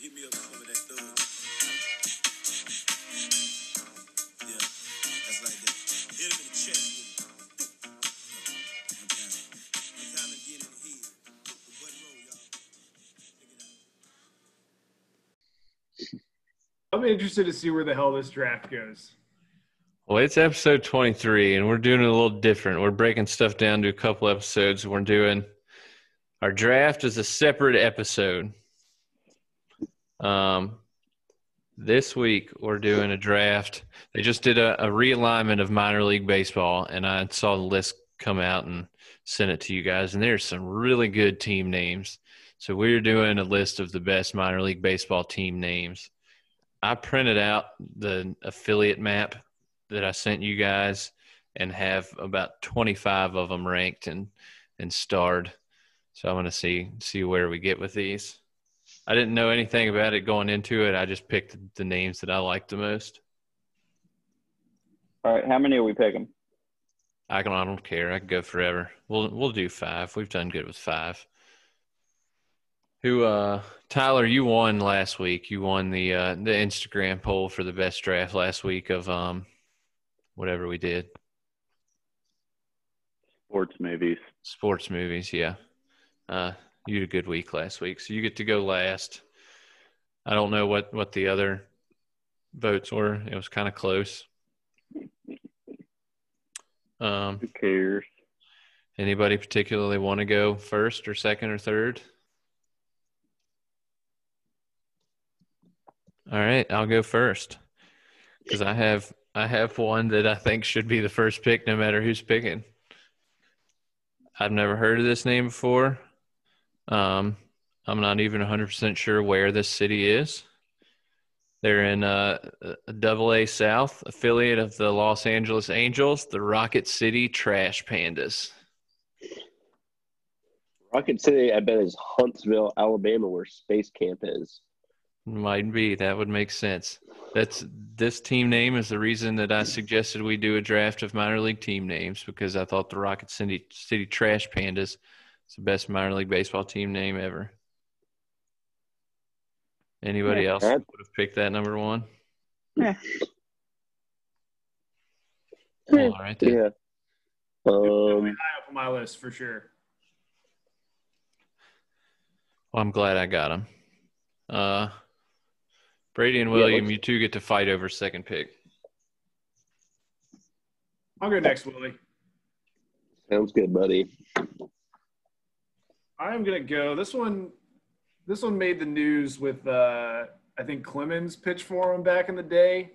hit me up with some of that thug. Yeah, that's like that. Hit him in the chest with it. One time. One time again in the head. The button roll, y'all. Check it out. I'm interested to see where the hell this draft goes. Well, it's episode 23, and we're doing it a little different. We're breaking stuff down to a couple episodes. We're doing our draft is a separate episode. Um, this week we're doing a draft. They just did a, a realignment of minor league baseball, and I saw the list come out and sent it to you guys. And there's some really good team names. So we're doing a list of the best minor league baseball team names. I printed out the affiliate map that I sent you guys and have about 25 of them ranked and and starred. So I'm going to see see where we get with these. I didn't know anything about it going into it. I just picked the names that I liked the most. All right, how many are we picking? I can I don't care. I can go forever. We'll we'll do five. We've done good with five. Who uh Tyler, you won last week. You won the uh the Instagram poll for the best draft last week of um whatever we did. Sports movies. Sports movies, yeah. Uh, you had a good week last week, so you get to go last. I don't know what what the other votes were. It was kind of close. Um, Who cares? anybody particularly want to go first or second or third? All right, I'll go first because I have I have one that I think should be the first pick, no matter who's picking. I've never heard of this name before. Um, I'm not even 100% sure where this city is. They're in uh, a double A South, affiliate of the Los Angeles Angels, the Rocket City Trash Pandas. Rocket City, I bet, is Huntsville, Alabama, where Space Camp is. Might be. That would make sense. That's this team name is the reason that I suggested we do a draft of minor league team names because I thought the Rocket City City Trash Pandas is the best minor league baseball team name ever. Anybody Yeah, else that- would have picked that number one? Yeah. All right then. Yeah. Definitely Um, high up on my list for sure. Well, I'm glad I got him. Uh, Brady and William, let's- you two get to fight over second pick. I'll go next, Willie. sounds good, buddy. I'm gonna go. This one, this one made the news with uh, I think Clemens pitched for him back in the day.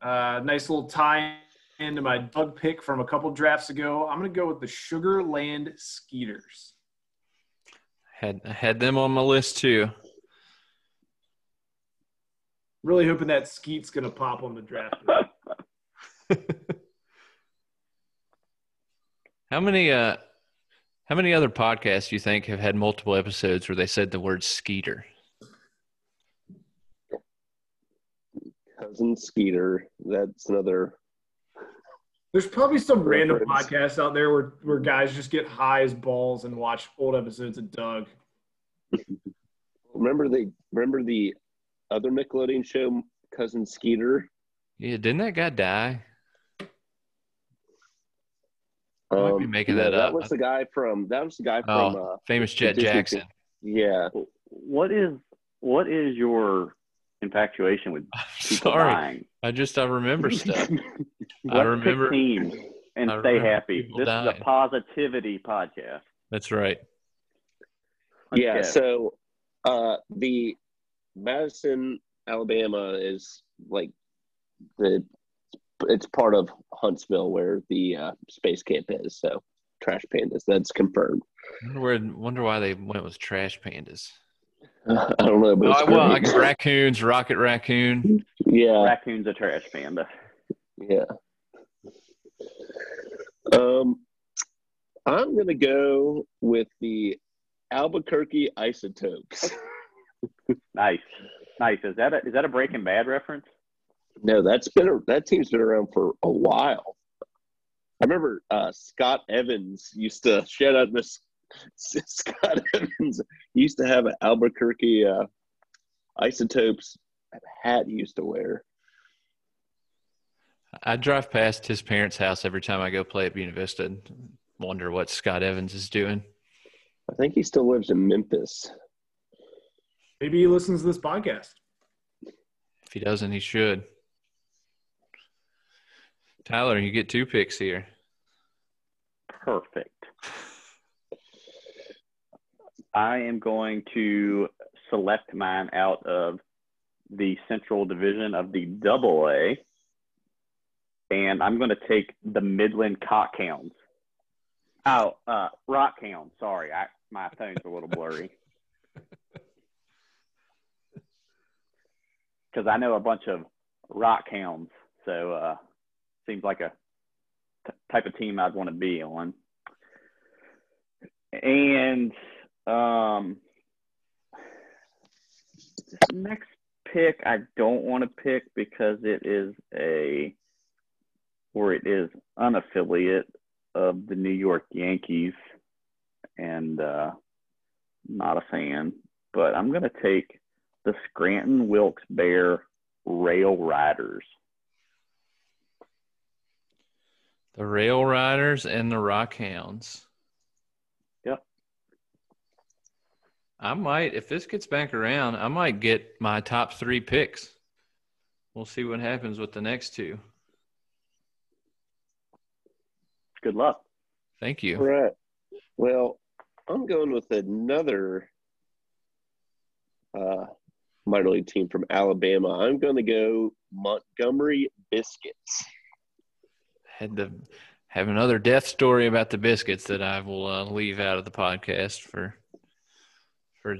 Uh, nice little tie into my Doug pick from a couple drafts ago. I'm gonna go with the Sugarland Skeeters. Had I had them on my list too. Really hoping that Skeet's gonna pop on the draft. How many uh how many other podcasts do you think have had multiple episodes where they said the word skeeter? Cousin Skeeter. That's another. There's probably some random Reference. podcasts out there where, where guys just get high as balls and watch old episodes of Doug. Remember the remember the other Nickelodeon show, Cousin Skeeter. Yeah, didn't that guy die? I might be making that That up. was the guy from. That was the guy from. Oh, Uh, famous Jett Disney Jackson. yeah. What is what is your infatuation with people Sorry, dying? I just I remember stuff. I Let's remember. pick teams and I stay happy. people This is a positivity podcast. That's right. Let's yeah. So, uh, the Madison, Alabama is like the. It's part of Huntsville where the uh, space camp is. So, trash pandas. That's confirmed. Wonder, where, wonder why they went with trash pandas. I don't know, but Oh, it's well, I great. guess raccoons, rocket raccoon. yeah. Raccoon's a trash panda. Yeah. Um, I'm gonna go with the Albuquerque Isotopes. Nice, nice. Is that a, is that a Breaking Bad reference? No, that's been a, that team's been around for a while. I remember uh, Scott Evans used to shout out this Scott Evans he used to have an Albuquerque uh, Isotopes hat he used to wear. I drive past his parents' house every time I go play at Buena Vista and wonder what Scott Evans is doing. I think he still lives in Memphis. Maybe he listens to this podcast. If he doesn't, he should. Tyler, you get two picks here. Perfect. I am going to select mine out of the Central Division of the Double A, and I'm going to take the Midland Cockhounds. Oh, uh, Rockhounds. Sorry, I, my phone's a little blurry. Because I know a bunch of Rockhounds, so uh, seems like a t- type of team I'd want to be on. And um, next pick, I don't want to pick because it is a or it is unaffiliate of the New York Yankees, and uh, not a fan. But I'm going to take the Scranton Wilkes Barre Rail Riders. The Rail Riders and the Rock Hounds. Yep. I might, if this gets back around, I might get my top three picks. We'll see what happens with the next two. Good luck. Thank you. All right. Well, I'm going with another uh, minor league team from Alabama. I'm going to go Montgomery Biscuits. Had to have another death story about the biscuits that I will uh, leave out of the podcast for for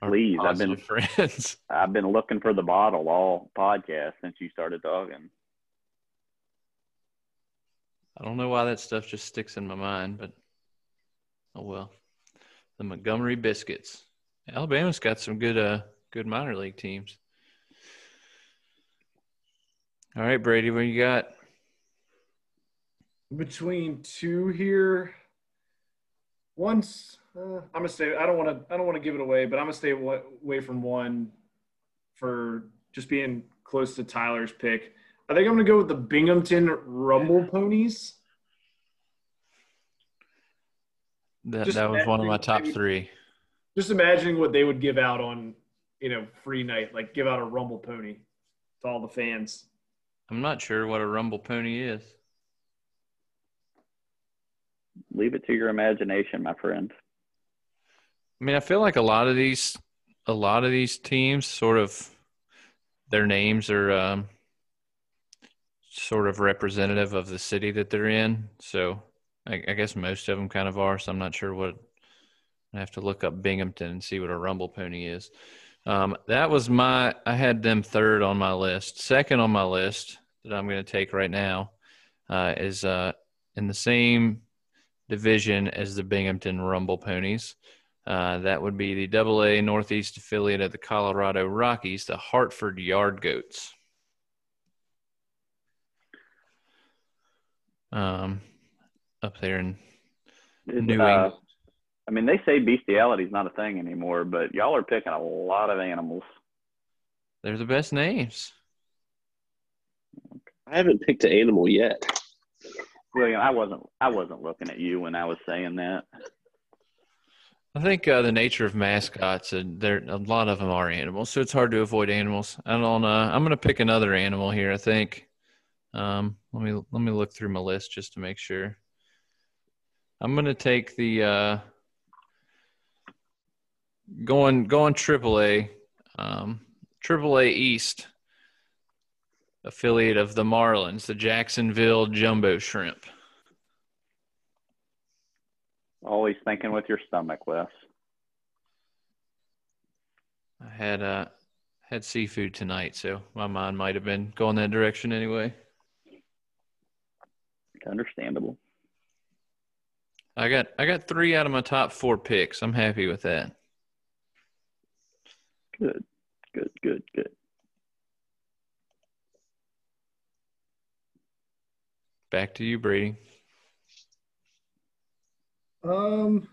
our Please, I've been- friends. I've been looking for the bottle all podcast since you started talking. I don't know why that stuff just sticks in my mind, but oh well. The Montgomery Biscuits. Alabama's got some good uh good minor league teams. All right, Brady, what you got? Between two here, once uh, I'm gonna stay. I don't want to. I don't want to give it away, but I'm gonna stay away from one for just being close to Tyler's pick. I think I'm gonna go with the Binghamton Rumble Ponies. That Just that was one of my top maybe- three. Just imagining what they would give out on, you know, free night, like give out a Rumble Pony to all the fans. I'm not sure what a rumble pony is. Leave it to your imagination, my friend. I mean, I feel like a lot of these, a lot of these teams, sort of, their names are um, sort of representative of the city that they're in. So, I, I guess most of them kind of are. So I'm not sure what. I have to look up Binghamton and see what a rumble pony is. Um, that was my. I had them third on my list. Second on my list that I'm going to take right now uh, is uh, in the same division as the Binghamton Rumble Ponies. Uh, that would be the Double A Northeast affiliate of the Colorado Rockies, the Hartford Yard Goats. Um, up there in Is, New uh, England. I mean, they say bestiality is not a thing anymore, but y'all are picking a lot of animals. They're the best names. I haven't picked an animal yet. William, I wasn't I wasn't looking at you when I was saying that. I think uh, the nature of mascots, and there a lot of them are animals, so it's hard to avoid animals. I don't. Uh, I'm going to pick another animal here. I think. Um, let me let me look through my list just to make sure. I'm going to take the uh, going going AAA, um, AAA East affiliate of the Marlins, the Jacksonville Jumbo Shrimp. Always thinking with your stomach, Wes. I had uh had seafood tonight, so my mind might have been going that direction anyway. Understandable. I got I got three out of my top four picks. I'm happy with that. Good, good, good, good. Back to you, Brady. Um,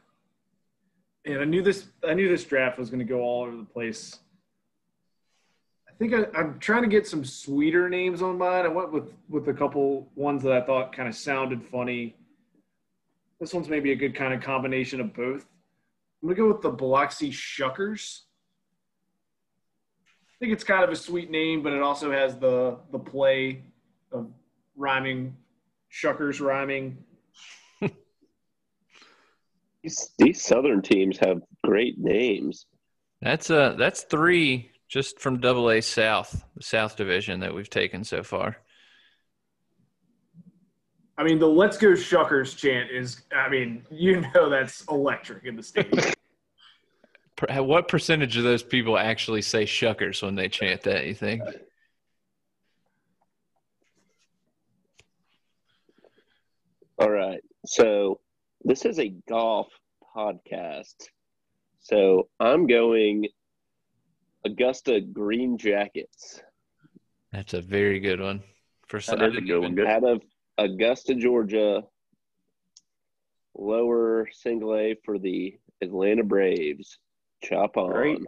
and I knew this. I knew this draft was going to go all over the place. I think I, I'm trying to get some sweeter names on mine. I went with with a couple ones that I thought kind of sounded funny. This one's maybe a good kind of combination of both. I'm gonna go with the Biloxi Shuckers. I think it's kind of a sweet name, but it also has the the play of rhyming Shuckers rhyming. These, these southern teams have great names. That's uh that's three just from Double A South, the South Division that we've taken so far. I mean, the "Let's Go Shuckers" chant is. I mean, you know that's electric in the stadium. What percentage of those people actually say shuckers when they chant that, you think? All right. So this is a golf podcast. So I'm going Augusta Green Jackets That's a very good one. For some, That is a good one. Good. out of Augusta, Georgia. Lower single A for the Atlanta Braves. Chop on. Great.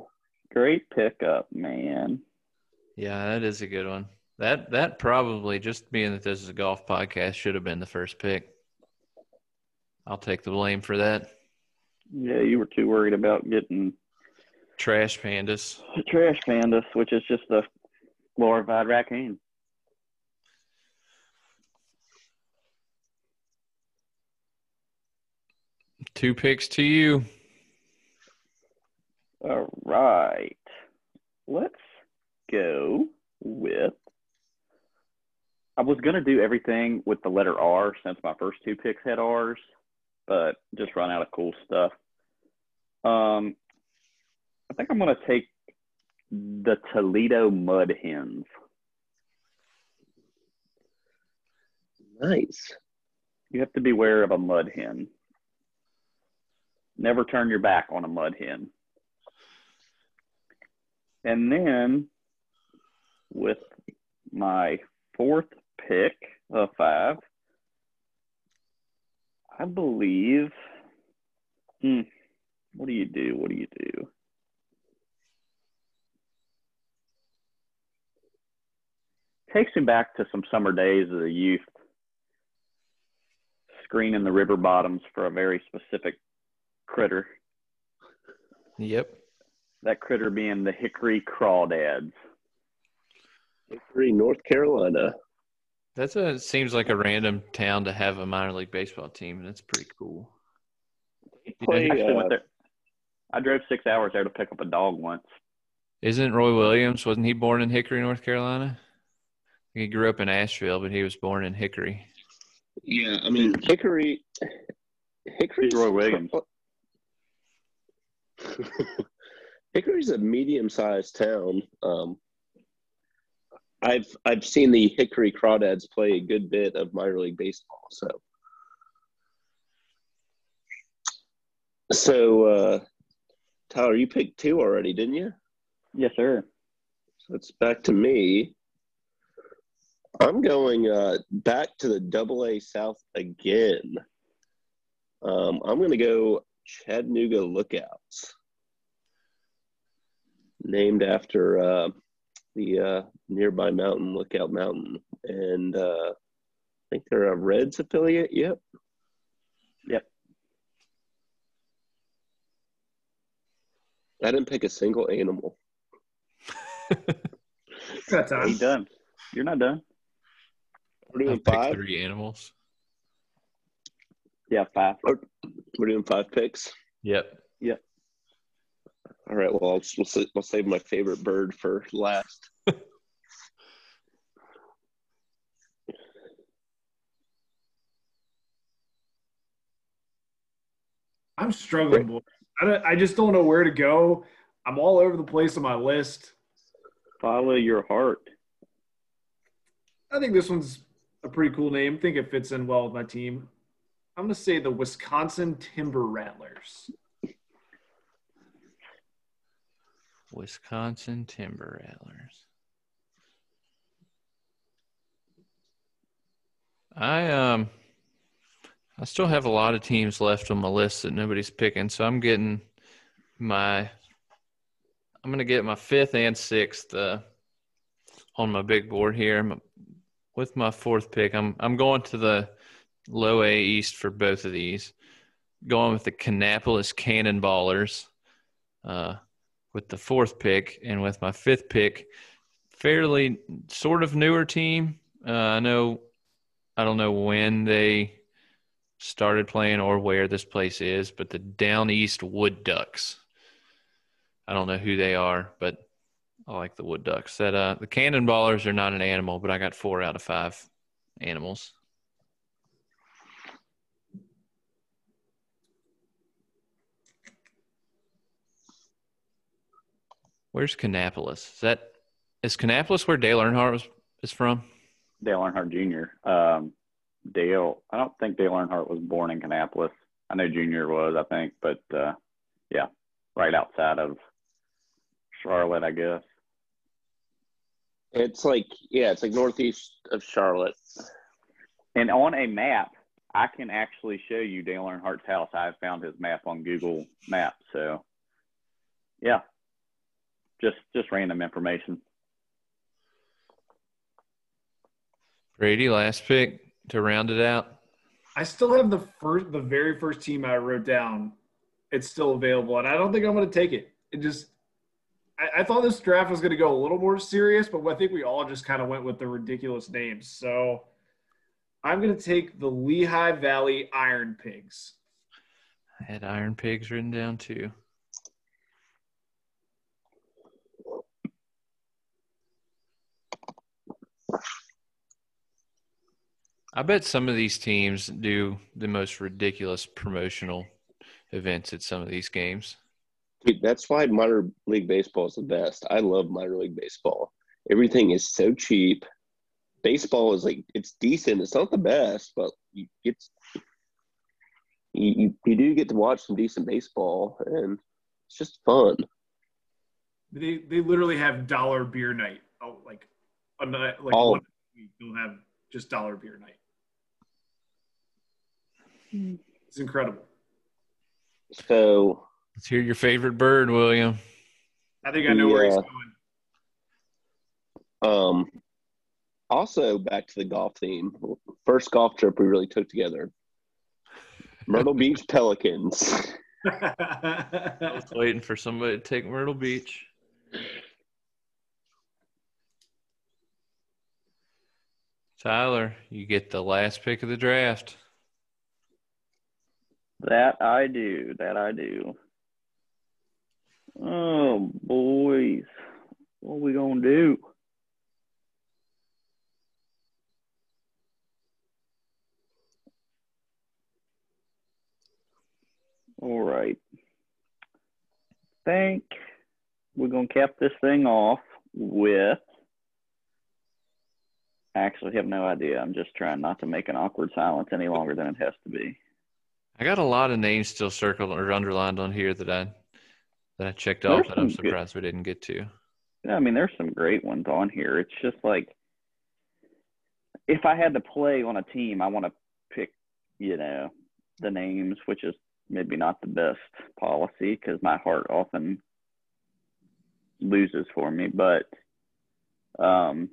Great pickup, man. Yeah, that is a good one. That that probably just being that this is a golf podcast should have been the first pick. I'll take the blame for that. Yeah, you were too worried about getting Trash pandas. trash pandas, which is just a glorified raccoon. Two picks to you. All right. Let's go with. I was going to do everything with the letter R since my first two picks had R's, but just run out of cool stuff. Um, I think I'm going to take the Toledo Mud Hens. Nice. You have to beware of a mud hen. Never turn your back on a mud hen. And then with my fourth pick of five, I believe. Hmm, what do you do? What do you do? Takes me back to some summer days of the youth screening the river bottoms for a very specific critter. Yep. That critter being the hickory crawdads. Hickory, North Carolina. That's a seems like a random town to have a minor league baseball team, and it's pretty cool. They play, Actually uh. I drove six hours there to pick up a dog once. Isn't Roy Williams? Wasn't he born in Hickory, North Carolina? He grew up in Asheville, but he was born in Hickory. Yeah, I mean Hickory. Hickory. Roy Williams. Hickory's a medium-sized town. Um, I've I've seen the Hickory Crawdads play a good bit of minor league baseball. So, so uh, Tyler, you picked two already, didn't you? Yes, sir. So it's back to me. I'm going uh, back to the Double A South again. Um, I'm going to go Chattanooga Lookouts, named after uh, the uh, nearby mountain, Lookout Mountain, and uh, I think they're a Reds affiliate. Yep. Yep. I didn't pick a single animal. That's Are you time. done? You're not done. We're I doing picked five. three animals. Yeah, five. We're doing five picks. Yep. Yep. All right. Well, I'll, we'll, sa- we'll save my favorite bird for last. I'm struggling, boy. I, don't, I just don't know where to go. I'm all over the place on my list. Follow your heart. I think this one's a pretty cool name. I think it fits in well with my team. I'm going to say the Wisconsin Timber Rattlers. Wisconsin Timber Rattlers. I um I still have a lot of teams left on my list that nobody's picking, so I'm getting my I'm gonna get my fifth and sixth uh, on my big board here. With my fourth pick, I'm I'm going to the low A East for both of these. Going with the Kannapolis Cannonballers uh, with the fourth pick, and with my fifth pick, fairly sort of newer team. Uh, I know I don't know when they started playing or where this place is, but the Down East Wood Ducks. I don't know who they are, but I like the Wood Ducks. That uh, the Cannonballers are not an animal, but I got four out of five animals. Where's Kannapolis? Is that is Kannapolis where Dale Earnhardt was, is from? Dale Earnhardt Jr. Um, Dale, I don't think Dale Earnhardt was born in Kannapolis. I know Junior was, I think, but uh, yeah, right outside of Charlotte, I guess. It's like yeah, it's like northeast of Charlotte. And on a map, I can actually show you Dale Earnhardt's house. I found his map on Google Maps. So, yeah, just just random information. Brady, last pick to round it out. I still have the first, the very first team I wrote down. It's still available, and I don't think I'm going to take it. It just, I, I thought this draft was going to go a little more serious, but I think we all just kind of went with the ridiculous names. So I'm going to take the Lehigh Valley Iron Pigs. I had Iron Pigs written down too. I bet some of these teams do the most ridiculous promotional events at some of these games. Dude, that's why minor league baseball is the best. I love minor league baseball. Everything is so cheap. Baseball is like it's decent. It's not the best, but you get you, you, you do get to watch some decent baseball, and it's just fun. They they literally have dollar beer night. Oh, like a night, like Oh. one week they'll have just dollar beer night. It's incredible. So Let's hear your favorite bird, William. I think I know where he's going. Um, also, back to the golf theme. First golf trip we really took together. Myrtle Beach Pelicans. I was waiting for somebody to take Myrtle Beach. Tyler, you get the last pick of the draft. That I do. That I do. Oh, boys. What we going to do? All right. Think we're going to cap this thing off with. I actually have no idea. I'm just trying not to make an awkward silence any longer than it has to be. I got a lot of names still circled or underlined on here that I that I checked off that I'm some good- surprised we didn't get to. Yeah, I mean, there's some great ones on here. It's just like if I had to play on a team, I want to pick, you know, the names, which is maybe not the best policy because my heart often loses for me. But, um,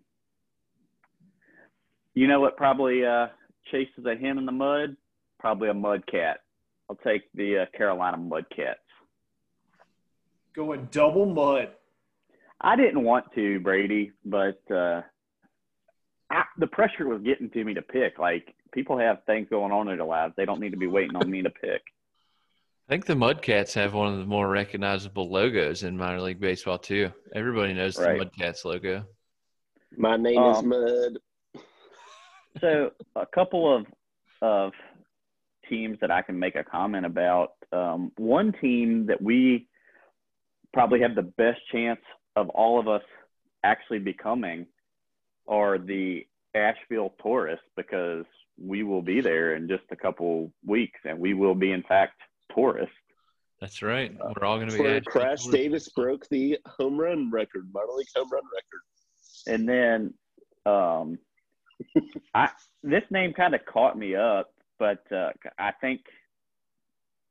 you know what? Probably uh, chases a hen in the mud. Probably a Mudcat. I'll take the uh, Carolina Mudcats. Going double mud. I didn't want to, Brady, but uh, I, the pressure was getting to me to pick. Like people have things going on in their lives; they don't need to be waiting on me to pick. I think the Mudcats have one of the more recognizable logos in minor league baseball too. Everybody knows Right. the Mudcats logo. My name is Um, Mud. So, a couple of of teams that I can make a comment about. Um, one team that we probably have the best chance of all of us actually becoming are the Asheville Tourists because we will be there in just a couple weeks, and we will be in fact tourists. That's right. We're all going to be where Asheville Crash Tourists. Davis broke the home run record, minor league home run record. And then um, I this name kind of caught me up, but uh, I think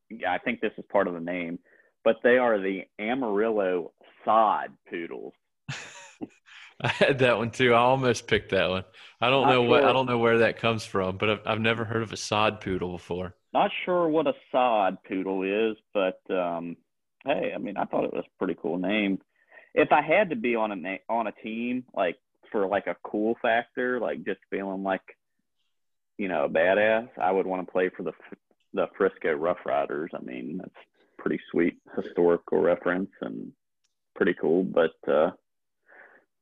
yeah, I think this is part of the name. But they are the Amarillo Sod Poodles. I had that one too. I almost picked that one. I don't Not know what I don't know where that comes from, but I've, I've never heard of a sod poodle before. Not sure what a sod poodle is, but um, hey, I mean, I thought it was a pretty cool name. If I had to be on a na- on a team, like for like a cool factor, like just feeling like, you know, a badass, I would want to play for the the Frisco Rough Riders. I mean, that's pretty sweet historical reference and pretty cool. But uh,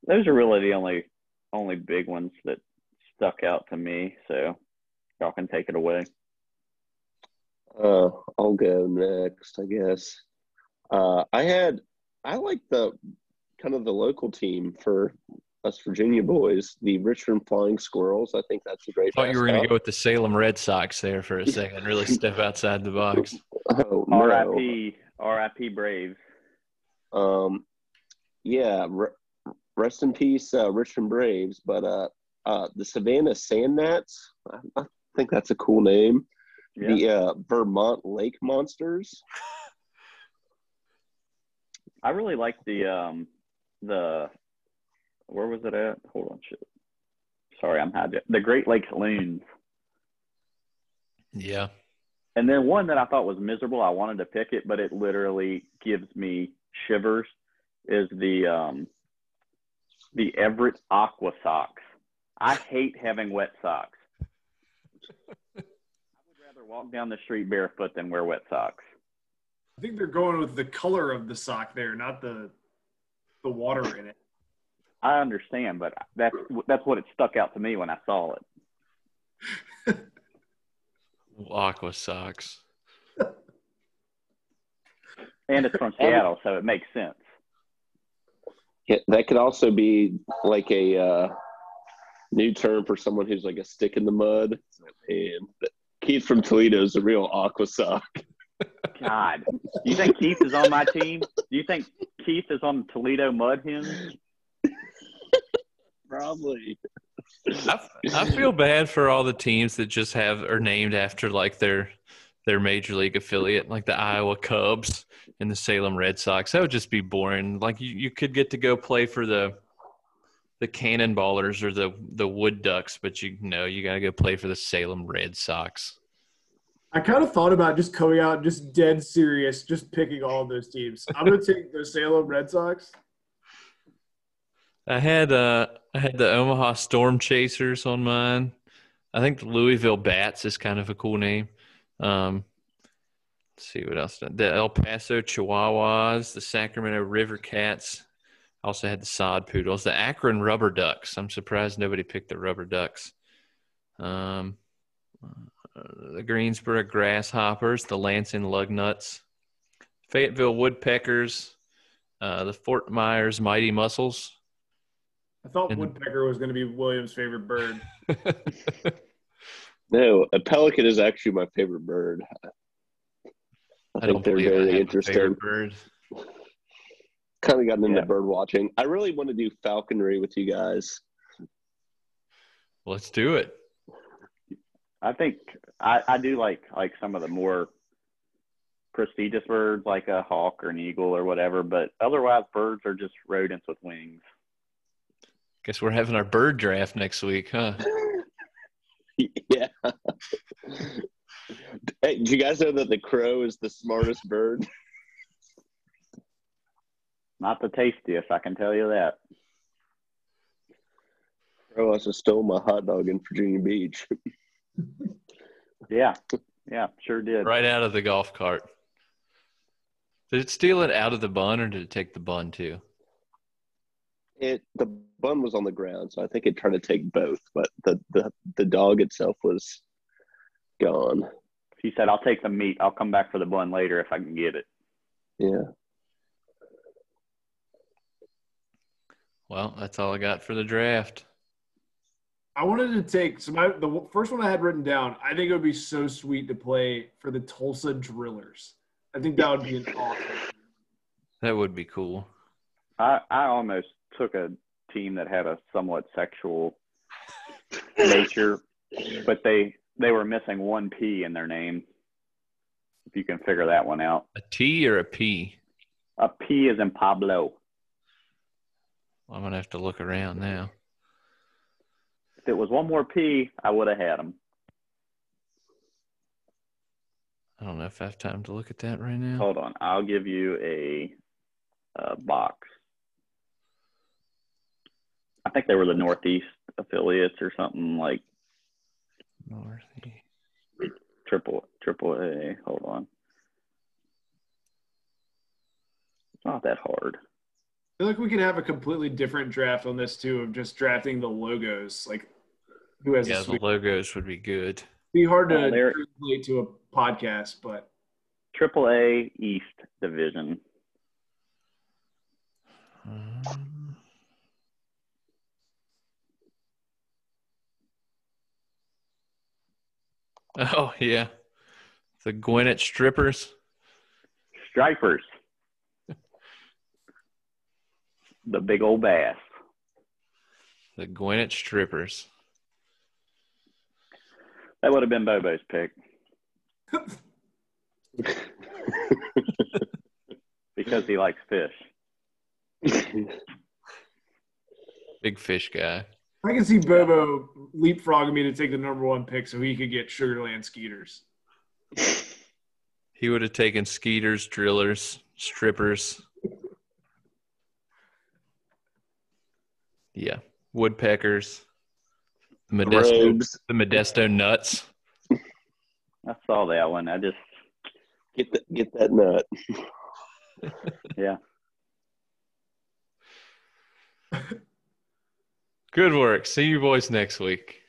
those are really the only only big ones that stuck out to me. So y'all can take it away. Uh, I'll go next, I guess. Uh, I had I like the kind of the local team for us Virginia boys, the Richmond Flying Squirrels. I think that's a great. Thought you were going to go with the Salem Red Sox there for a second. Really step outside the box. Oh no. R.I.P. R.I.P. Braves. Um, yeah, re- rest in peace, uh, Richmond Braves. But uh, uh, the Savannah Sand Gnats. I, I think that's a cool name. Yeah. The uh, Vermont Lake Monsters. I really like the um the where was it at? Hold on, shit. Sorry, I'm had the Great Lakes Loons. Yeah. And then one that I thought was miserable. I wanted to pick it, but it literally gives me shivers. Is the um the Everett Aqua socks. I hate having wet socks. I would rather walk down the street barefoot than wear wet socks. I think they're going with the color of the sock there, not the the water in it. I understand, but that's that's what it stuck out to me when I saw it. Aqua Sox. And it's from Seattle, so it makes sense. Yeah, that could also be like a uh, new term for someone who's like a stick in the mud. And Keith from Toledo is a real aqua sock. God, you think Keith is on my team? Do you think Keith is on Toledo Mud Hens? Probably. I, I feel bad for all the teams that just have are named after like their their major league affiliate, like the Iowa Cubs and the Salem Red Sox. That would just be boring. Like you, you could get to go play for the the Cannonballers or the the Wood Ducks, but you know you got to go play for the Salem Red Sox. I kind of thought about just coming out just dead serious, just picking all of those teams. I'm gonna take the Salem Red Sox. I had uh I had the Omaha Storm Chasers on mine. I think the Louisville Bats is kind of a cool name. Um, let's see what else. The El Paso Chihuahuas, the Sacramento River Cats. Also had the Sod Poodles, the Akron Rubber Ducks. I'm surprised nobody picked the Rubber Ducks. Um, the Greensboro Grasshoppers, the Lansing Lugnuts, Fayetteville Woodpeckers, uh, the Fort Myers Mighty Mussels. I thought And- woodpecker was gonna be William's favorite bird. No, a pelican is actually my favorite bird. I, I think don't they're believe I very interesting. favorite bird. Kind of gotten into Yeah. bird watching. I really want to do falconry with you guys. Let's do it. I think I, I do like like some of the more prestigious birds, like a hawk or an eagle or whatever. But otherwise, birds are just rodents with wings. Guess we're having our bird draft next week, huh? yeah. hey, do you guys know that the crow is the smartest bird? Not the tastiest, I can tell you that. Crow also stole my hot dog in Virginia Beach. Yeah, yeah, sure did. Right out of the golf cart. Did it steal it out of the bun or did it take the bun too? It the bun was on the ground, so I think it tried to take both, but the the, the dog itself was gone. He said, "I'll take the meat. I'll come back for the bun later if I can get it." Yeah. Well, that's all I got for the draft. I wanted to take so my the first one I had written down. I think it would be so sweet to play for the Tulsa Drillers. I think that would be an awesome. That would be cool. I I almost took a team that had a somewhat sexual nature, but they they were missing one P in their name. If you can figure that one out, A T or a P? a P is in Pablo. I'm gonna have to look around now. If it was one more P, I would have had them. I don't know if I have time to look at that right now. Hold on, I'll give you a, uh box. I think they were the Northeast affiliates or something like Northeast. triple triple A. Hold on. It's not that hard. I feel like we could have a completely different draft on this too, of just drafting the logos, like who has Yeah, a the sweet. logos would be good. Be hard to there- translate to a podcast, but Triple A East Division. Um, Oh yeah, the Gwinnett strippers. Stripers. the big old bass. The Gwinnett strippers. That would have been Bobo's pick because he likes fish. Big fish guy. I can see Bobo leapfrogging me to take the number one pick so he could get Sugarland Skeeters. He would have taken skeeters, drillers, strippers. Yeah, woodpeckers. The Modesto, Robes. the Modesto nuts. I saw that one. I just, Get that get that nut. yeah. Good work. See you boys next week.